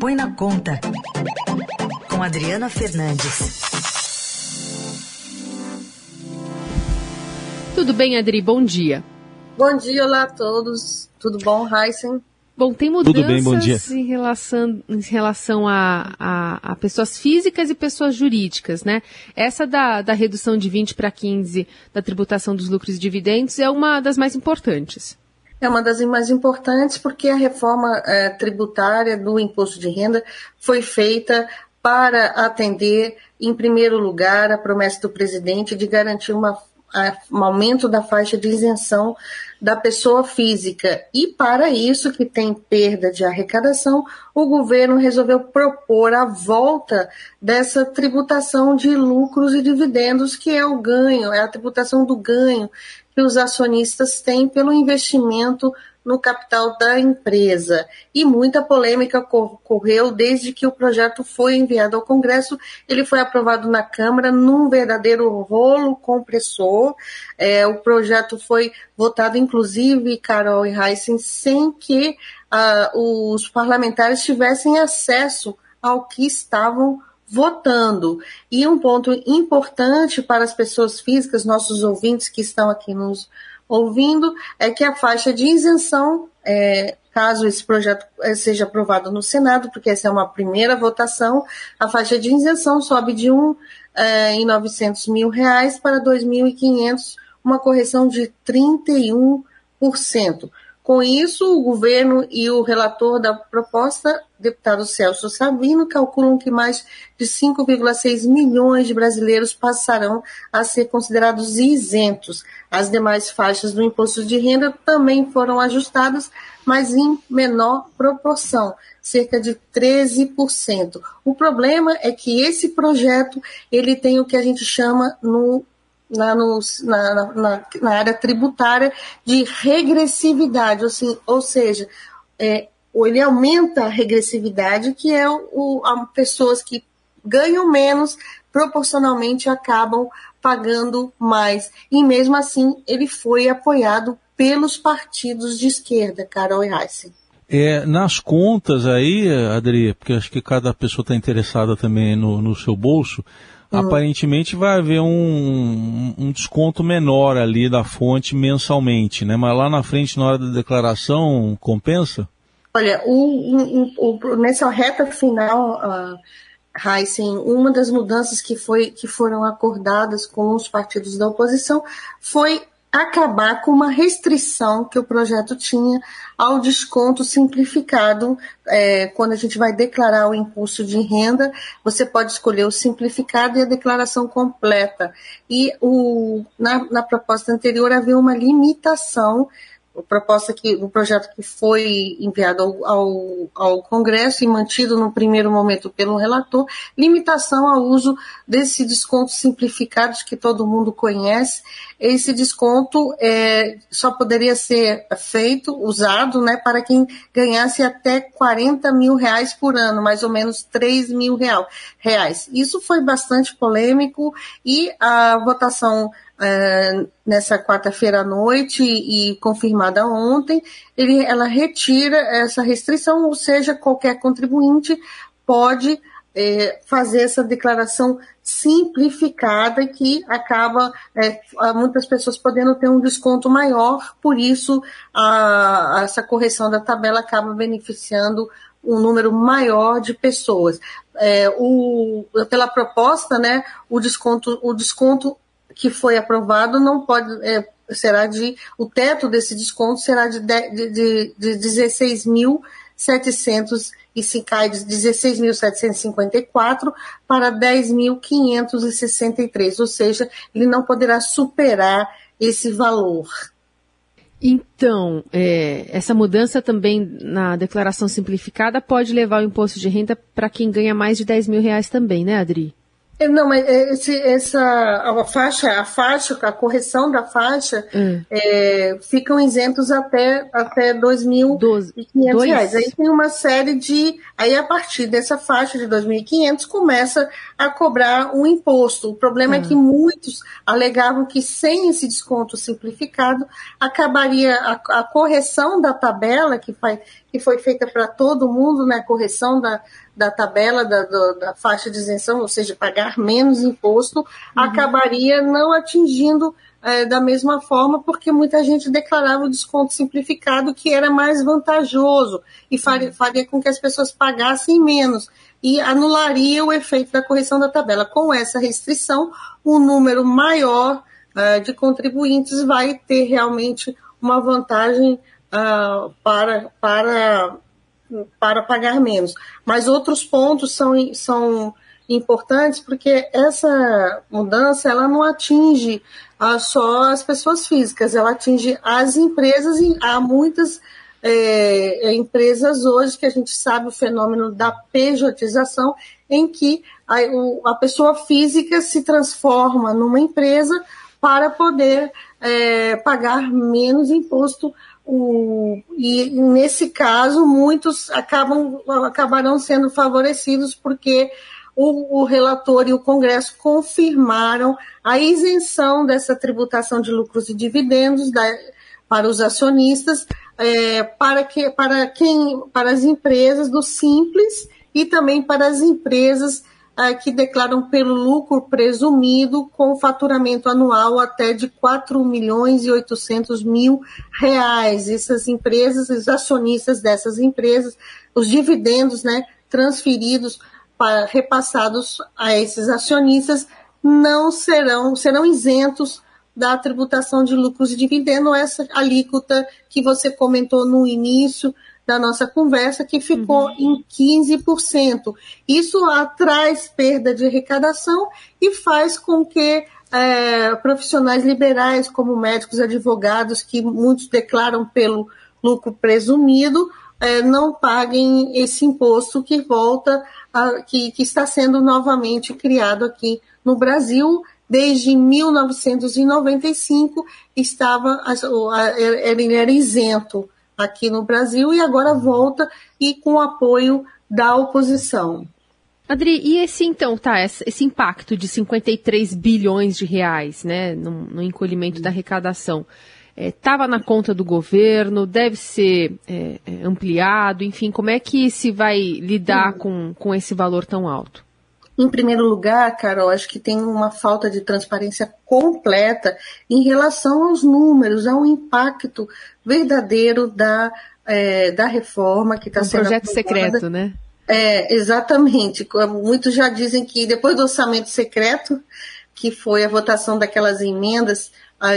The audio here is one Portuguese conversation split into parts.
Põe na Conta, com Adriana Fernandes. Tudo bem, Adri? Bom dia. Bom dia, olá a todos. Tudo bom, Heisen? Bom, tem mudanças bem, bom em relação, em relação a, a, a, pessoas físicas e pessoas jurídicas, né? Essa da, da redução de 20 para 15 da tributação dos lucros e dividendos é uma das mais importantes. É uma das mais importantes porque a reforma é, tributária do imposto de renda foi feita para atender, em primeiro lugar, a promessa do presidente de garantir uma um aumento da faixa de isenção da pessoa física. E para isso, que tem perda de arrecadação, o governo resolveu propor a volta dessa tributação de lucros e dividendos, que é o ganho, é a tributação do ganho que os acionistas têm pelo investimento no capital da empresa. E muita polêmica ocorreu desde que o projeto foi enviado ao Congresso. Ele foi aprovado na Câmara num verdadeiro rolo compressor. É, o projeto foi votado, inclusive, Carol e Heissen, sem que ah, os parlamentares tivessem acesso ao que estavam votando. E um ponto importante para as pessoas físicas, nossos ouvintes que estão aqui nos ouvindo é que a faixa de isenção, é, caso esse projeto é, seja aprovado no Senado, porque essa é uma primeira votação, a faixa de isenção sobe de um é, em 900 mil reais para 2.500, uma correção de 31%. Com isso, o governo e o relator da proposta, deputado Celso Sabino, calculam que mais de 5,6 milhões de brasileiros passarão a ser considerados isentos. As demais faixas do imposto de renda também foram ajustadas, mas em menor proporção, cerca de 13%. O problema é que esse projeto ele tem o que a gente chama no na, no, na, na, na, área tributária de regressividade, assim, ou seja, é, ele aumenta a regressividade, que é o, a pessoas que ganham menos, proporcionalmente acabam pagando mais. E mesmo assim, ele foi apoiado pelos partidos de esquerda, Carol e Heissen. É, nas contas aí, Adri, porque acho que cada pessoa está interessada também no, no seu bolso, Hum. aparentemente vai haver um, um, desconto menor ali da fonte mensalmente, né? Mas lá na frente, na hora da declaração, compensa? Olha, o, o, o, nessa reta final, uh, Heisen, uma das mudanças que, foi, que foram acordadas com os partidos da oposição foi acabar com uma restrição que o projeto tinha ao desconto simplificado. É, quando a gente vai declarar o imposto de renda, você pode escolher o simplificado e a declaração completa. E o, na, na proposta anterior havia uma limitação proposta que o projeto que foi enviado ao, ao, ao, Congresso e mantido no primeiro momento pelo relator, limitação ao uso desse desconto simplificado que todo mundo conhece. Esse desconto é, só poderia ser feito, usado, né, para quem ganhasse até 40 mil reais por ano, mais ou menos 3 mil real, reais. Isso foi bastante polêmico e a votação é, nessa quarta-feira à noite e, confirmada ontem, ele, ela retira essa restrição, ou seja, qualquer contribuinte pode é, fazer essa declaração simplificada que acaba é, muitas pessoas podendo ter um desconto maior, por isso a, essa correção da tabela acaba beneficiando um número maior de pessoas. É, o, pela proposta, né, o desconto, o desconto que foi aprovado não pode é, será de o teto desse desconto será de, de, de, de 16.700 e se cai de 16.754 para 10.563, ou seja, ele não poderá superar esse valor. Então, é, essa mudança também na declaração simplificada pode levar o imposto de renda para quem ganha mais de 10 mil reais também, né, Adri? É, não, mas esse, essa a faixa, a faixa, a correção da faixa, hum. é, ficam isentos até até 2.500 reais. Aí tem uma série de, aí a partir dessa faixa de 2.500 começa a cobrar um imposto. O problema hum. é que muitos alegavam que sem esse desconto simplificado acabaria a, a correção da tabela que, faz, que foi feita para todo mundo, né, correção da da tabela da, do, da faixa de isenção, ou seja, pagar menos imposto, uhum. acabaria não atingindo é, da mesma forma, porque muita gente declarava o desconto simplificado que era mais vantajoso e faria, uhum. faria com que as pessoas pagassem menos e anularia o efeito da correção da tabela. Com essa restrição, um número maior uh, de contribuintes vai ter realmente uma vantagem uh, para, para para pagar menos. Mas outros pontos são, são importantes porque essa mudança ela não atinge só as pessoas físicas, ela atinge as empresas e há muitas é, empresas hoje que a gente sabe o fenômeno da pejotização, em que a, a pessoa física se transforma numa empresa para poder é, pagar menos imposto o, e nesse caso, muitos acabam, acabarão sendo favorecidos porque o, o, relator e o Congresso confirmaram a isenção dessa tributação de lucros e dividendos da, para os acionistas, é, para, que, para, quem, para as empresas do Simples e também para as empresas que declaram pelo lucro presumido com faturamento anual até de 4 milhões e 800 mil reais. Essas empresas, os acionistas dessas empresas, os dividendos né, transferidos, para, repassados a esses acionistas, não serão, serão isentos da tributação de lucros e dividendos, essa alíquota que você comentou no início, da nossa conversa, que ficou uhum. em 15%. Isso traz perda de arrecadação e faz com que é, profissionais liberais, como médicos, advogados, que muitos declaram pelo lucro presumido, é, não paguem esse imposto que volta, a, que, que está sendo novamente criado aqui no Brasil. Desde 1995 estava, ele era isento aqui no Brasil e agora volta e com o apoio da oposição. Adri, e esse então, tá, esse impacto de 53 bilhões de reais, né, no, no encolhimento da arrecadação, estava é, na conta do governo, deve ser é, é, ampliado, enfim, como é que se vai lidar com, com esse valor tão alto? Em primeiro lugar, Carol, acho que tem uma falta de transparência completa em relação aos números, ao impacto verdadeiro da, é, da reforma que está um sendo. projeto aprovada. secreto, né? É, exatamente. Muitos já dizem que depois do orçamento secreto, que foi a votação daquelas emendas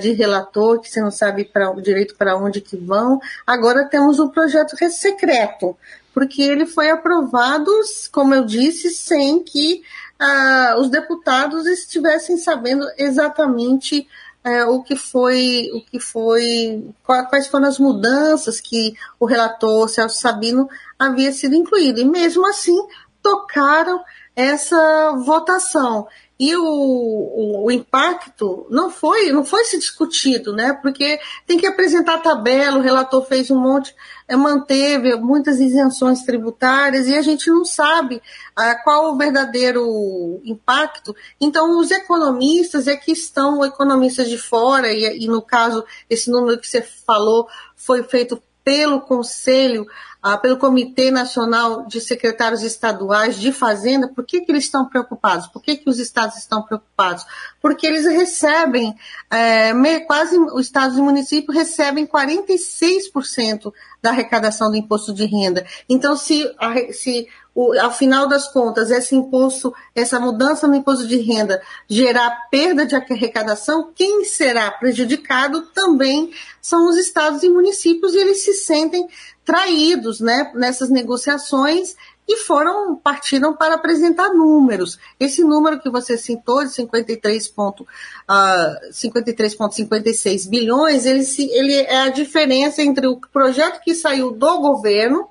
de relator, que você não sabe pra, direito para onde que vão, agora temos um projeto secreto, porque ele foi aprovado, como eu disse, sem que ah, os deputados estivessem sabendo exatamente é, o que foi, o que foi, quais foram as mudanças que o relator Celso Sabino havia sido incluído. E mesmo assim tocaram essa votação e o, o, o, impacto não foi não foi se discutido, né? Porque tem que apresentar a tabela, o relator fez um monte, é, manteve muitas isenções tributárias e a gente não sabe ah, qual o verdadeiro impacto. Então, os economistas é que estão, economistas de fora, e, e no caso, esse número que você falou foi feito pelo Conselho ah, pelo Comitê Nacional de Secretários Estaduais de Fazenda, por que, que eles estão preocupados? Por que, que os estados estão preocupados? Porque eles recebem, é, quase os estados e municípios recebem 46% da arrecadação do imposto de renda. Então, se, se o, ao final das contas, esse imposto, essa mudança no imposto de renda gerar perda de arrecadação, quem será prejudicado também são os estados e municípios e eles se sentem traídos né, nessas negociações e foram partiram para apresentar números. Esse número que você citou de 53,56 uh, 53 bilhões, ele, se, ele é a diferença entre o projeto que saiu do governo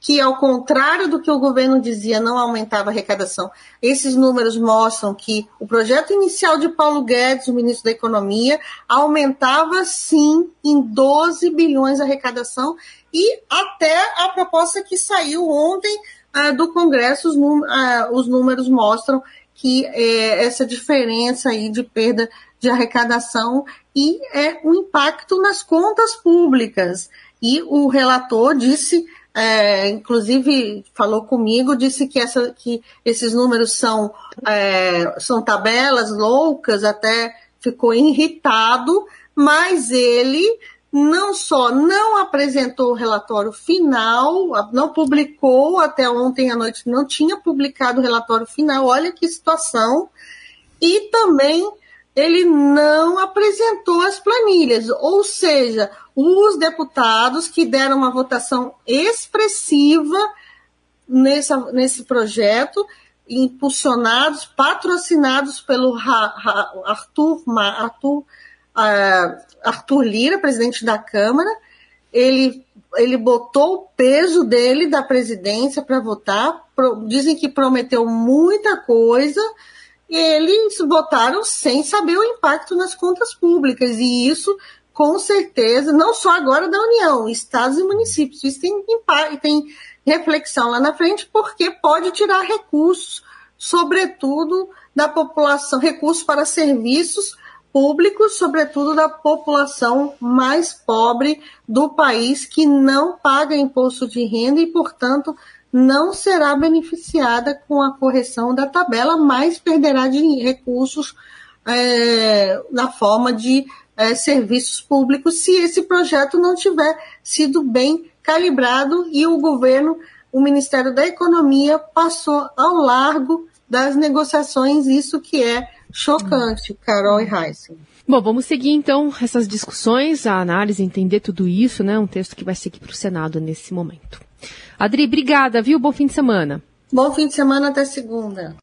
que, ao contrário do que o governo dizia, não aumentava a arrecadação. Esses números mostram que o projeto inicial de Paulo Guedes, o ministro da Economia, aumentava sim em 12 bilhões a arrecadação e até a proposta que saiu ontem ah, do Congresso, os, ah, os, números mostram que é, essa diferença aí de perda de arrecadação e é um impacto nas contas públicas. E o relator disse é, inclusive falou comigo, disse que, essa, que esses números são, é, são tabelas loucas, até ficou irritado, mas ele não só não apresentou o relatório final, não publicou até ontem à noite, não tinha publicado o relatório final, olha que situação, e também ele não apresentou as planilhas, ou seja, os deputados que deram uma votação expressiva nesse, nesse projeto, impulsionados, patrocinados pelo Arthur, Arthur, uh, Arthur Lira, presidente da Câmara, ele, ele botou o peso dele da presidência para votar, dizem que prometeu muita coisa, eles votaram sem saber o impacto nas contas públicas, e isso com certeza, não só agora da União, estados e municípios. Isso tem, tem reflexão lá na frente, porque pode tirar recursos, sobretudo da população, recursos para serviços públicos, sobretudo da população mais pobre do país, que não paga imposto de renda e, portanto, não será beneficiada com a correção da tabela, mas perderá de recursos é, na forma de é, serviços públicos se esse projeto não tiver sido bem calibrado e o governo, o Ministério da Economia, passou ao largo das negociações, isso que é chocante, Carol e Heisen. Bom, vamos seguir então essas discussões, a análise, entender tudo isso, né? Um texto que vai seguir para o Senado nesse momento. Adri, obrigada, viu? Bom fim de semana. Bom fim de semana até segunda.